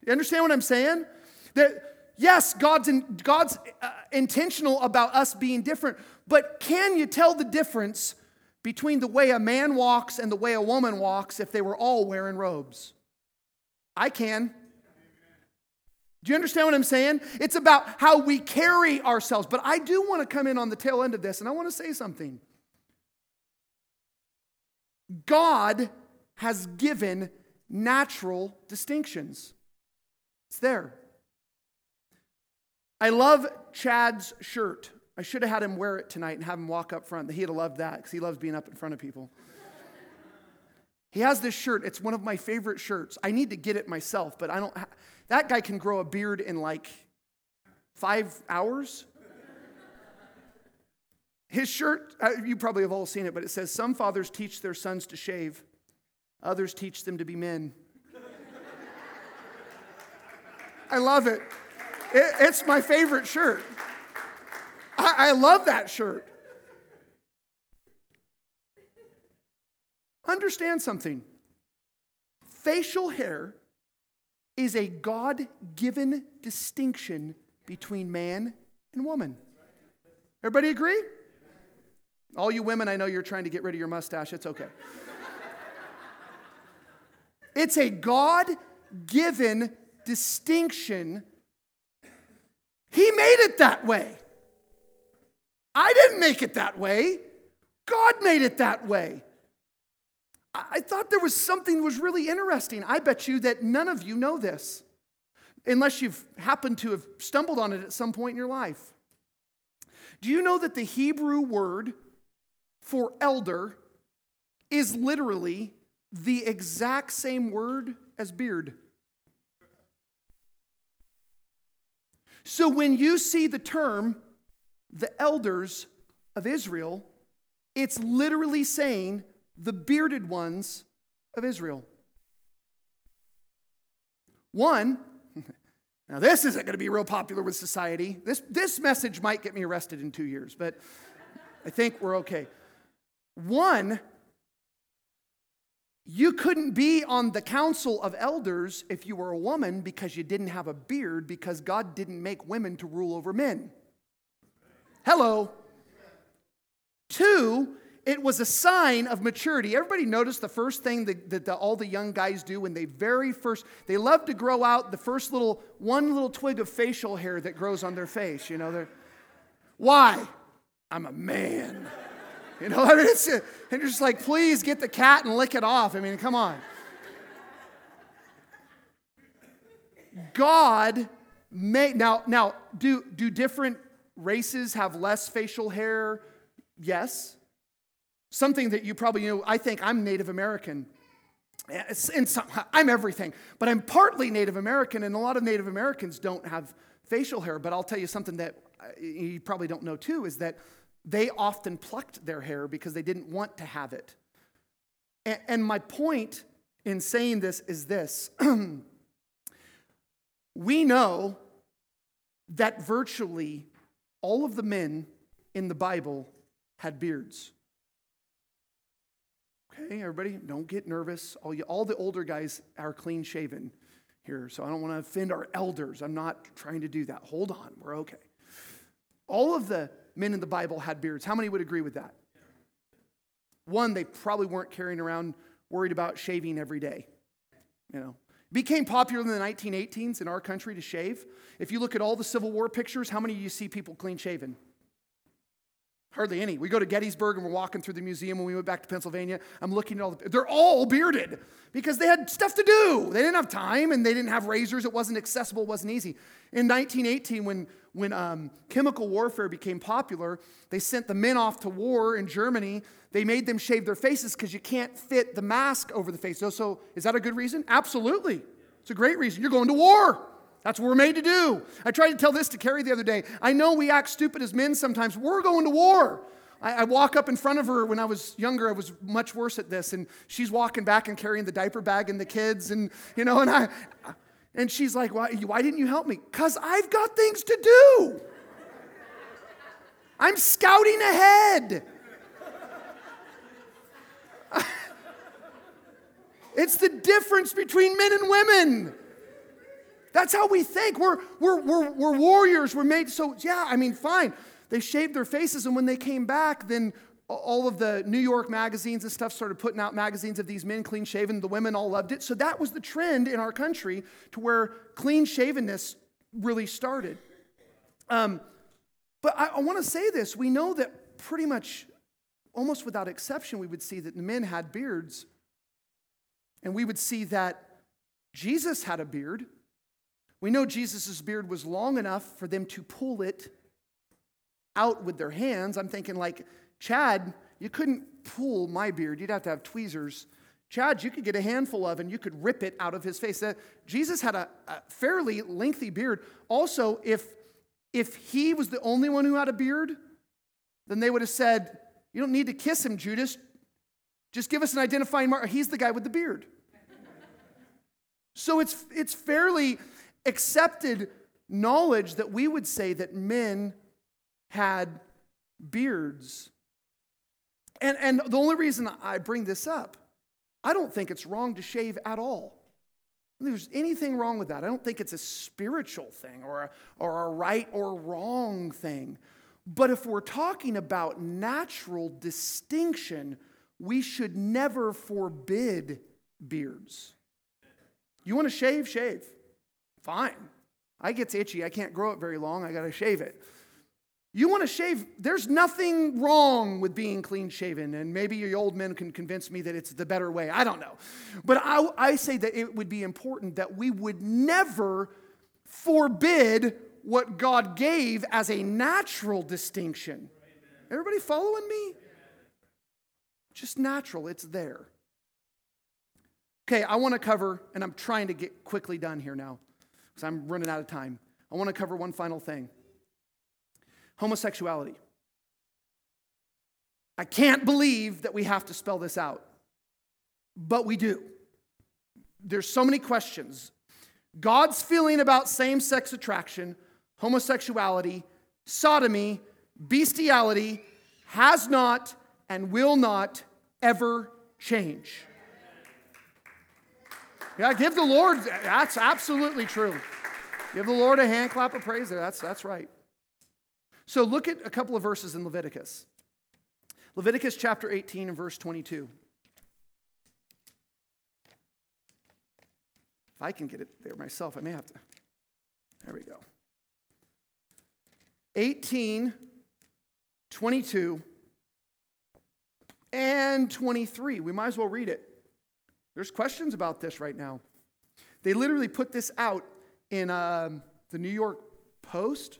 You understand what I'm saying? That yes, God's, in, God's uh, intentional about us being different, but can you tell the difference between the way a man walks and the way a woman walks if they were all wearing robes? I can. Do you understand what I'm saying? It's about how we carry ourselves. But I do want to come in on the tail end of this, and I want to say something. God has given natural distinctions, it's there. I love Chad's shirt. I should have had him wear it tonight and have him walk up front. He'd have loved that because he loves being up in front of people. he has this shirt. It's one of my favorite shirts. I need to get it myself, but I don't. Ha- that guy can grow a beard in like five hours. His shirt, uh, you probably have all seen it, but it says, Some fathers teach their sons to shave, others teach them to be men. I love it. It, it's my favorite shirt. I, I love that shirt. Understand something facial hair is a God given distinction between man and woman. Everybody agree? All you women, I know you're trying to get rid of your mustache. It's okay. it's a God given distinction he made it that way. I didn't make it that way. God made it that way. I thought there was something that was really interesting. I bet you that none of you know this, unless you've happened to have stumbled on it at some point in your life. Do you know that the Hebrew word for elder is literally the exact same word as beard? So when you see the term, the elders of Israel, it's literally saying the bearded ones of Israel. One, now this isn't going to be real popular with society. This, this message might get me arrested in two years, but I think we're okay. One, you couldn't be on the council of elders if you were a woman because you didn't have a beard because God didn't make women to rule over men. Hello. Two, it was a sign of maturity. Everybody notice the first thing that, that the, all the young guys do when they very first, they love to grow out the first little, one little twig of facial hair that grows on their face. You know, they're, why? I'm a man. You know, I mean, it's, and you're just like, please get the cat and lick it off. I mean, come on. God made, now, now do, do different races have less facial hair? Yes. Something that you probably know, I think I'm Native American. Some, I'm everything, but I'm partly Native American, and a lot of Native Americans don't have facial hair. But I'll tell you something that uh, you probably don't know too is that they often plucked their hair because they didn't want to have it. And, my point in saying this is this we know that virtually all of the men in the Bible had beards. Okay, everybody, don't get nervous. All, you, all the older guys are clean shaven here, so I don't want to offend our elders. I'm not trying to do that. Hold on, we're okay. All of the men in the Bible had beards. How many would agree with that? One, they probably weren't carrying around worried about shaving every day. You know, it became popular in the 1918s in our country to shave. If you look at all the Civil War pictures, how many do you see people clean shaven? Hardly any. We go to Gettysburg and we're walking through the museum when we went back to Pennsylvania. I'm looking at all the, they're all bearded because they had stuff to do. They didn't have time and they didn't have razors. It wasn't accessible, it wasn't easy. In 1918, when, when um, chemical warfare became popular, they sent the men off to war in Germany. They made them shave their faces because you can't fit the mask over the face. So, so, is that a good reason? Absolutely. It's a great reason. You're going to war. That's what we're made to do. I tried to tell this to Carrie the other day. I know we act stupid as men sometimes. We're going to war. I, I, walk up in front of her when I was younger. I was much worse at this, and she's walking back and carrying the diaper bag and the kids, and you know, and I, and she's like, "Why, why didn't you help me?" Cause I've got things to do. I'm scouting ahead. it's the difference between men and women. That's how we think. We're, we're, we're, we're warriors. We're made so, yeah, I mean, fine. They shaved their faces, and when they came back, then all of the New York magazines and stuff started putting out magazines of these men clean shaven. The women all loved it. So that was the trend in our country to where clean shavenness really started. Um, but I, I want to say this we know that pretty much, almost without exception, we would see that the men had beards. And we would see that Jesus had a beard. We know Jesus' beard was long enough for them to pull it out with their hands. I'm thinking, like, Chad, you couldn't pull my beard, you'd have to have tweezers. Chad, you could get a handful of and you could rip it out of his face. Uh, Jesus had a, a fairly lengthy beard. Also, if, if he was the only one who had a beard, then they would have said, You don't need to kiss him, Judas. Just give us an identifying mark. He's the guy with the beard. so it's, it's fairly accepted knowledge that we would say that men had beards. And, and the only reason I bring this up, I don't think it's wrong to shave at all. There's anything wrong with that. I don't think it's a spiritual thing or a, or a right or wrong thing. But if we're talking about natural distinction, we should never forbid beards. You want to shave? Shave. Fine. I gets itchy. I can't grow it very long. I got to shave it. You want to shave, there's nothing wrong with being clean shaven. And maybe your old men can convince me that it's the better way. I don't know. But I, I say that it would be important that we would never forbid what God gave as a natural distinction. Everybody following me? Just natural, it's there. Okay, I want to cover, and I'm trying to get quickly done here now because I'm running out of time. I want to cover one final thing homosexuality. I can't believe that we have to spell this out, but we do. There's so many questions. God's feeling about same sex attraction, homosexuality, sodomy, bestiality has not and will not ever change. Yeah, give the Lord, that's absolutely true. Give the Lord a hand clap of praise there. That's, that's right. So look at a couple of verses in Leviticus. Leviticus chapter 18 and verse 22. If I can get it there myself, I may have to. There we go. 18, 22, and 23. We might as well read it. There's questions about this right now. They literally put this out in um, the New York Post,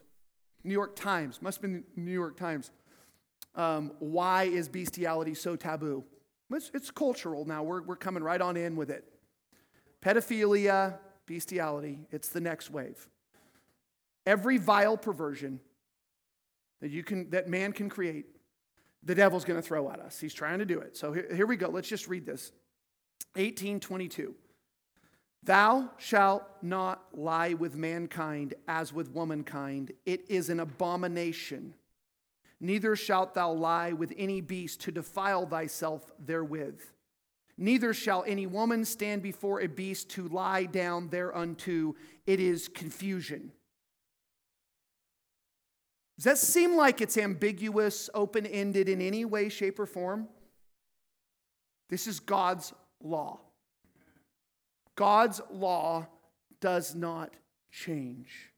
New York Times, must have been New York Times. Um, why is bestiality so taboo? It's, it's cultural now. We're, we're coming right on in with it. Pedophilia, bestiality, it's the next wave. Every vile perversion that, you can, that man can create, the devil's going to throw at us. He's trying to do it. So here, here we go. Let's just read this. 1822. Thou shalt not lie with mankind as with womankind. It is an abomination. Neither shalt thou lie with any beast to defile thyself therewith. Neither shall any woman stand before a beast to lie down thereunto. It is confusion. Does that seem like it's ambiguous, open ended in any way, shape, or form? This is God's law. God's law does not change.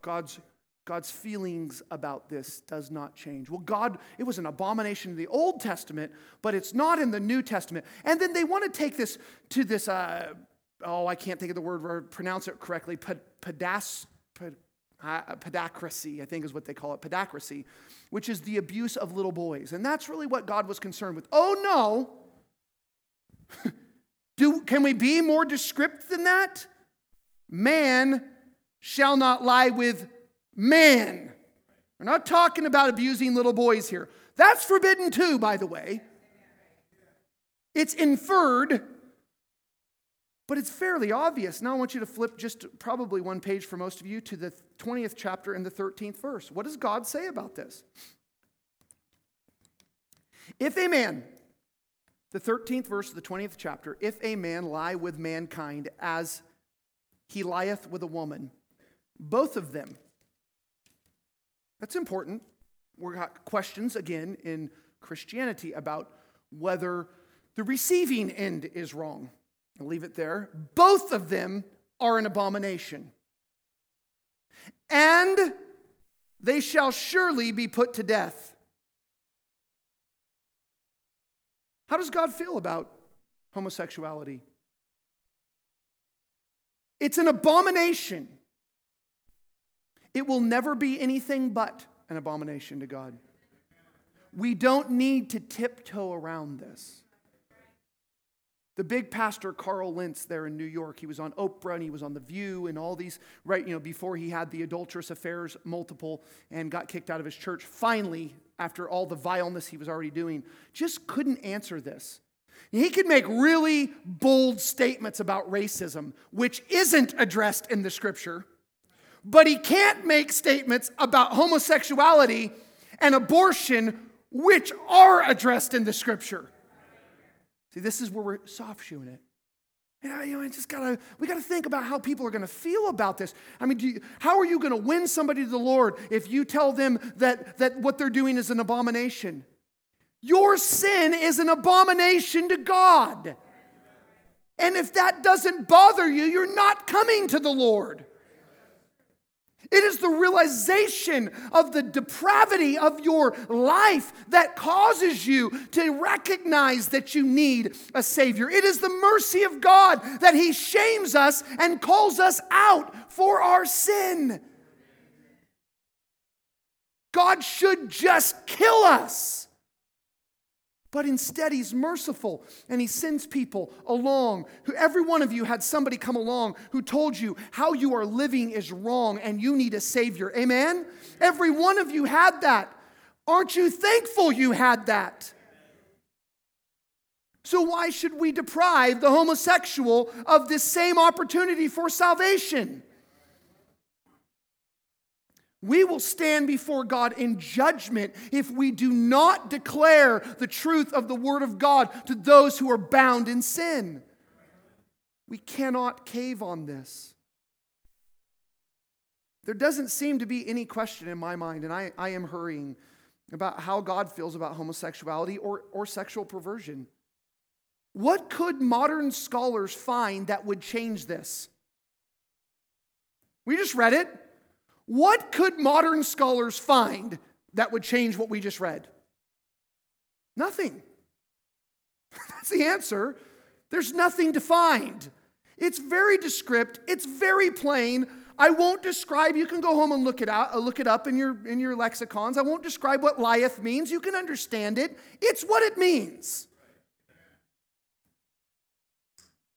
God's, God's feelings about this does not change. Well, God, it was an abomination in the Old Testament, but it's not in the New Testament. And then they want to take this to this, uh, oh, I can't think of the word or pronounce it correctly, pedas, uh, pedacracy, I think is what they call it, pedacracy, which is the abuse of little boys. And that's really what God was concerned with. Oh no! Do, can we be more descriptive than that? Man shall not lie with man. We're not talking about abusing little boys here. That's forbidden too, by the way. It's inferred, but it's fairly obvious. Now I want you to flip just probably one page for most of you to the 20th chapter and the 13th verse. What does God say about this? If a man, the 13th verse of the 20th chapter, if a man lie with mankind as he lieth with a woman, both of them that's important. We've got questions again in Christianity about whether the receiving end is wrong. I'll leave it there. Both of them are an abomination. And they shall surely be put to death. How does God feel about homosexuality? It's an abomination. It will never be anything but an abomination to God. We don't need to tiptoe around this. The big pastor Carl Lentz there in New York, he was on Oprah and he was on The View and all these, right, you know, before he had the adulterous affairs multiple and got kicked out of his church. Finally, after all the vileness he was already doing, just couldn't answer this. He could make really bold statements about racism, which isn't addressed in the scripture but he can't make statements about homosexuality and abortion, which are addressed in the scripture. See, this is where we're soft shoeing it. You know, you just gotta, we gotta think about how people are gonna feel about this. I mean, you, how are you gonna win somebody to the Lord if you tell them that, that what they're doing is an abomination? Your sin is an abomination to God. And if that doesn't bother you, you're not coming to the Lord. It is the realization of the depravity of your life that causes you to recognize that you need a Savior. It is the mercy of God that He shames us and calls us out for our sin. God should just kill us. But instead, he's merciful and he sends people along. Every one of you had somebody come along who told you how you are living is wrong and you need a savior. Amen? Every one of you had that. Aren't you thankful you had that? So, why should we deprive the homosexual of this same opportunity for salvation? We will stand before God in judgment if we do not declare the truth of the Word of God to those who are bound in sin. We cannot cave on this. There doesn't seem to be any question in my mind, and I, I am hurrying about how God feels about homosexuality or, or sexual perversion. What could modern scholars find that would change this? We just read it. What could modern scholars find that would change what we just read? Nothing. That's the answer. There's nothing to find. It's very descriptive, it's very plain. I won't describe, you can go home and look it out, uh, look it up in your in your lexicons. I won't describe what lieth means. You can understand it. It's what it means.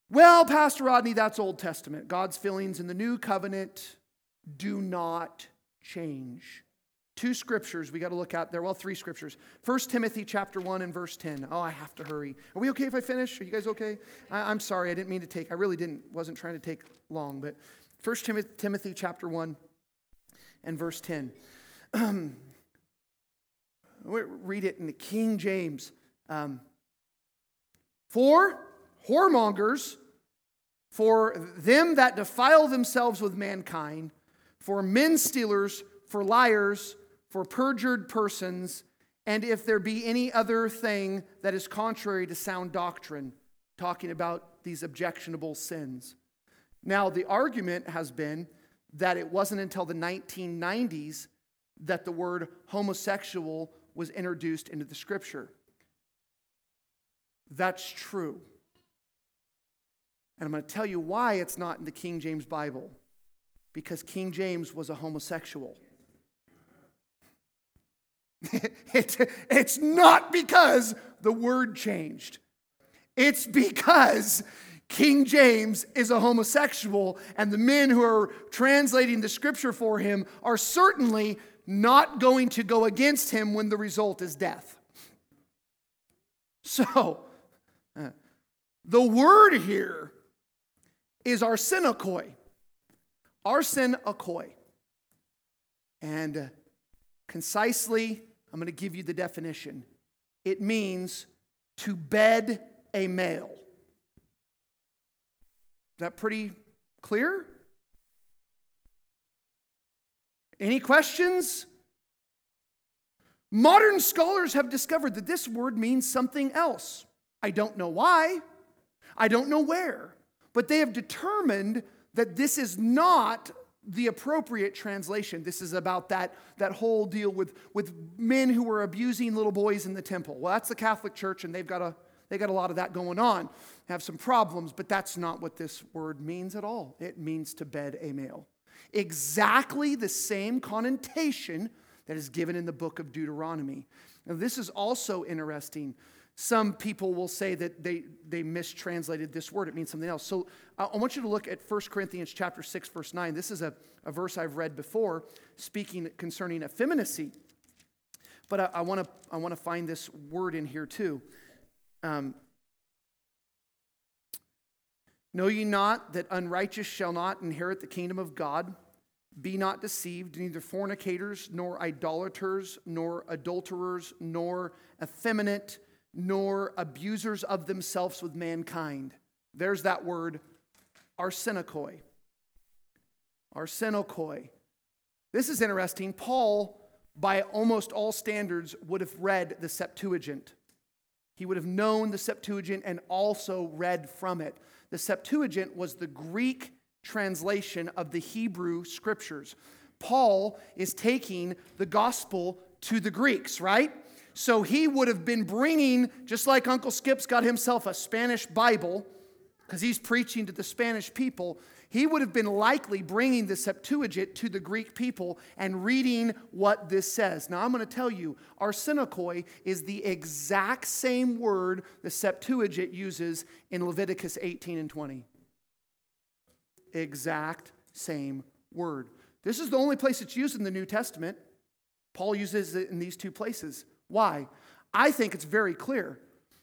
Well, Pastor Rodney, that's Old Testament. God's feelings in the new covenant do not change. Two scriptures we got to look at there. Well, three scriptures. First Timothy chapter 1 and verse 10. Oh, I have to hurry. Are we okay if I finish? Are you guys okay? I, am sorry, I didn't mean to take, I really didn't, wasn't trying to take long, but First Timothy chapter 1 and verse 10. read it in the King James. Um, for whoremongers, for them that defile themselves with mankind, for men stealers, for liars, for perjured persons, and if there be any other thing that is contrary to sound doctrine, talking about these objectionable sins. Now, the argument has been that it wasn't until the 1990s that the word homosexual was introduced into the scripture. That's true. And I'm going to tell you why it's not in the King James Bible. Because King James was a homosexual. it, it's not because the word changed, it's because King James is a homosexual, and the men who are translating the scripture for him are certainly not going to go against him when the result is death. So, uh, the word here is arsenokoi. Arsenokoi. And uh, concisely, I'm going to give you the definition. It means to bed a male. Is that pretty clear? Any questions? Modern scholars have discovered that this word means something else. I don't know why, I don't know where, but they have determined that this is not the appropriate translation. This is about that, that whole deal with, with men who were abusing little boys in the temple. Well, that's the Catholic Church, and they've got a, they got a lot of that going on, have some problems, but that's not what this word means at all. It means to bed a male exactly the same connotation that is given in the book of Deuteronomy. Now, this is also interesting. Some people will say that they, they mistranslated this word. It means something else. So I want you to look at 1 Corinthians chapter 6, verse 9. This is a, a verse I've read before speaking concerning effeminacy. But I, I want to I wanna find this word in here too. Um, Know ye not that unrighteous shall not inherit the kingdom of God? Be not deceived, neither fornicators, nor idolaters, nor adulterers, nor effeminate, nor abusers of themselves with mankind. There's that word, arsenokoi. Arsenokoi. This is interesting. Paul, by almost all standards, would have read the Septuagint. He would have known the Septuagint and also read from it. The Septuagint was the Greek translation of the Hebrew scriptures. Paul is taking the gospel to the Greeks, right? So he would have been bringing, just like Uncle Skip's got himself a Spanish Bible, because he's preaching to the Spanish people, he would have been likely bringing the Septuagint to the Greek people and reading what this says. Now, I'm going to tell you, arsenokoi is the exact same word the Septuagint uses in Leviticus 18 and 20. Exact same word. This is the only place it's used in the New Testament. Paul uses it in these two places. Why? I think it's very clear.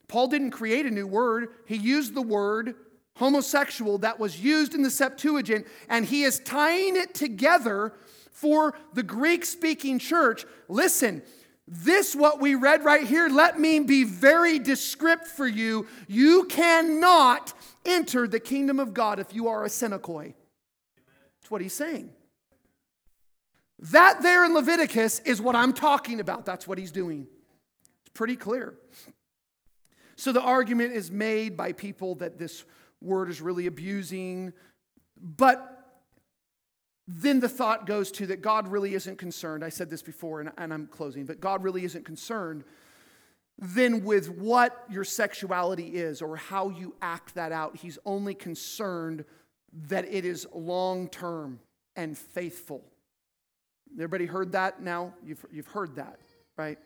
Paul didn't create a new word, he used the word homosexual that was used in the Septuagint, and he is tying it together for the Greek speaking church. Listen, this, what we read right here, let me be very descript for you. You cannot enter the kingdom of God if you are arsenokoi. That's what he's saying. That there in Leviticus is what I'm talking about. That's what he's doing. Pretty clear. So the argument is made by people that this word is really abusing. But then the thought goes to that God really isn't concerned. I said this before and, and I'm closing, but God really isn't concerned then with what your sexuality is or how you act that out. He's only concerned that it is long term and faithful. Everybody heard that now? You've, you've heard that, right?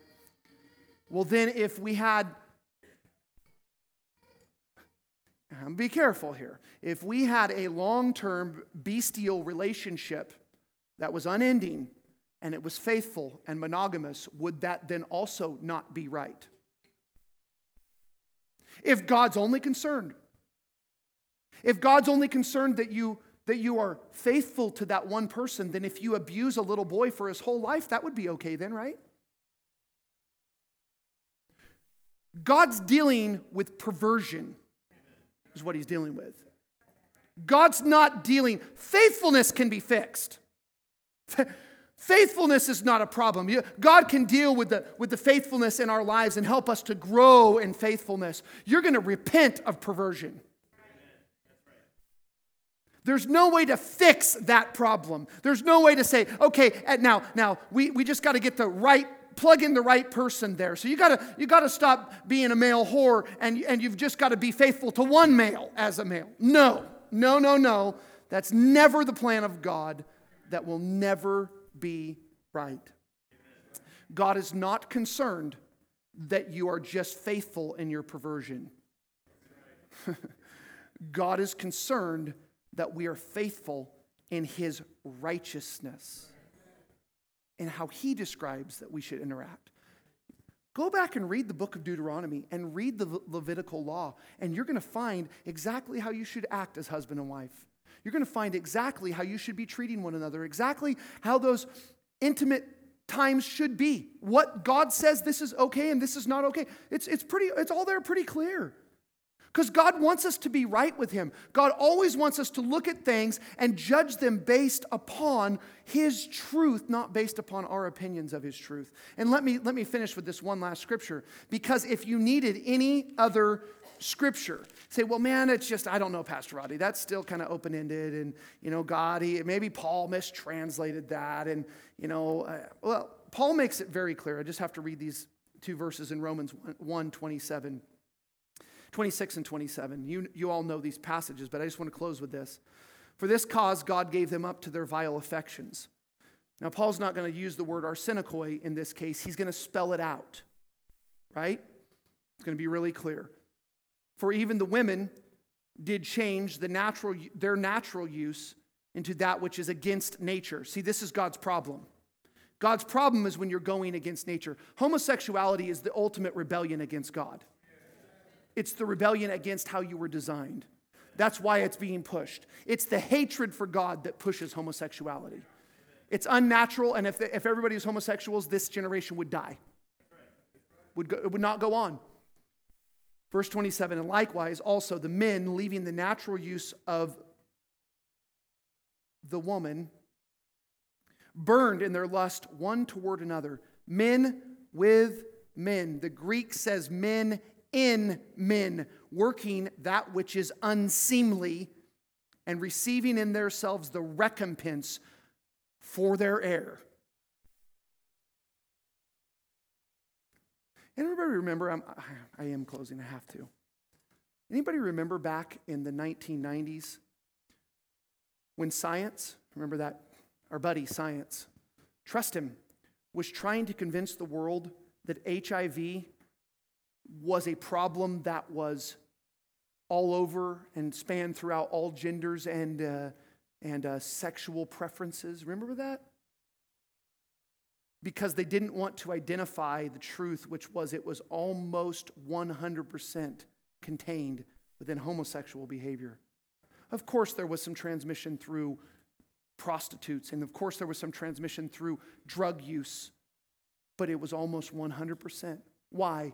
Well, then, if we had um, be careful here. If we had a long term bestial relationship that was unending and it was faithful and monogamous, would that then also not be right? If God's only concerned, if God's only concerned that you that you are faithful to that one person, then if you abuse a little boy for his whole life, that would be okay then, right? God's dealing with perversion is what he's dealing with. God's not dealing, faithfulness can be fixed. Faithfulness is not a problem. God can deal with the, with the faithfulness in our lives and help us to grow in faithfulness. You're going to repent of perversion. There's no way to fix that problem. There's no way to say, okay, now, now we, we just got to get the right, plug in the right person there. So you gotta you gotta stop being a male whore and, and you've just got to be faithful to one male as a male. No, no, no, no. That's never the plan of God. That will never be right. God is not concerned that you are just faithful in your perversion. God is concerned that we are faithful in his righteousness and how he describes that we should interact. Go back and read the book of Deuteronomy and read the Levitical law, and you're going to find exactly how you should act as husband and wife. You're going to find exactly how you should be treating one another, exactly how those intimate times should be. What God says this is okay and this is not okay. It's, it's, pretty, it's all there pretty clear. Because God wants us to be right with Him. God always wants us to look at things and judge them based upon His truth, not based upon our opinions of His truth. And let me, let me finish with this one last scripture. Because if you needed any other scripture, say, well, man, it's just, I don't know, Pastor Roddy. That's still kind of open ended. And, you know, God, he, maybe Paul mistranslated that. And, you know, uh, well, Paul makes it very clear. I just have to read these two verses in Romans 1 27. 26 and 27. You, you all know these passages, but I just want to close with this. For this cause, God gave them up to their vile affections. Now, Paul's not going to use the word arsenokoi in this case, he's going to spell it out, right? It's going to be really clear. For even the women did change the natural, their natural use into that which is against nature. See, this is God's problem. God's problem is when you're going against nature. Homosexuality is the ultimate rebellion against God. It's the rebellion against how you were designed. That's why it's being pushed. It's the hatred for God that pushes homosexuality. It's unnatural, and if, if everybody was homosexuals, this generation would die. Would go, it would not go on. Verse 27 And likewise, also the men leaving the natural use of the woman burned in their lust one toward another. Men with men. The Greek says men in men, working that which is unseemly and receiving in themselves the recompense for their error. Anybody remember? I'm, I am closing, I have to. Anybody remember back in the 1990s when science, remember that, our buddy science, trust him, was trying to convince the world that HIV was a problem that was all over and spanned throughout all genders and, uh, and uh, sexual preferences. Remember that? Because they didn't want to identify the truth, which was it was almost 100% contained within homosexual behavior. Of course, there was some transmission through prostitutes, and of course, there was some transmission through drug use, but it was almost 100%. Why?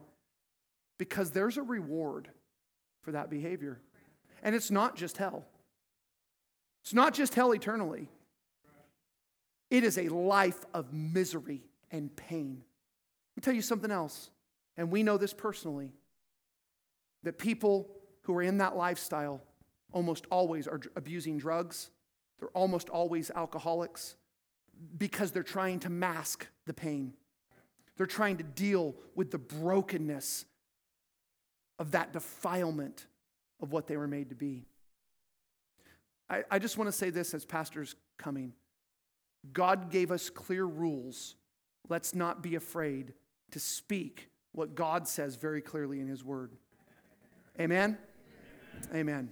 Because there's a reward for that behavior. And it's not just hell, it's not just hell eternally, it is a life of misery and pain. Let me tell you something else, and we know this personally that people who are in that lifestyle almost always are abusing drugs, they're almost always alcoholics because they're trying to mask the pain. They're trying to deal with the brokenness of that defilement of what they were made to be. I, I just want to say this as pastors coming God gave us clear rules. Let's not be afraid to speak what God says very clearly in His Word. Amen? Amen. Amen.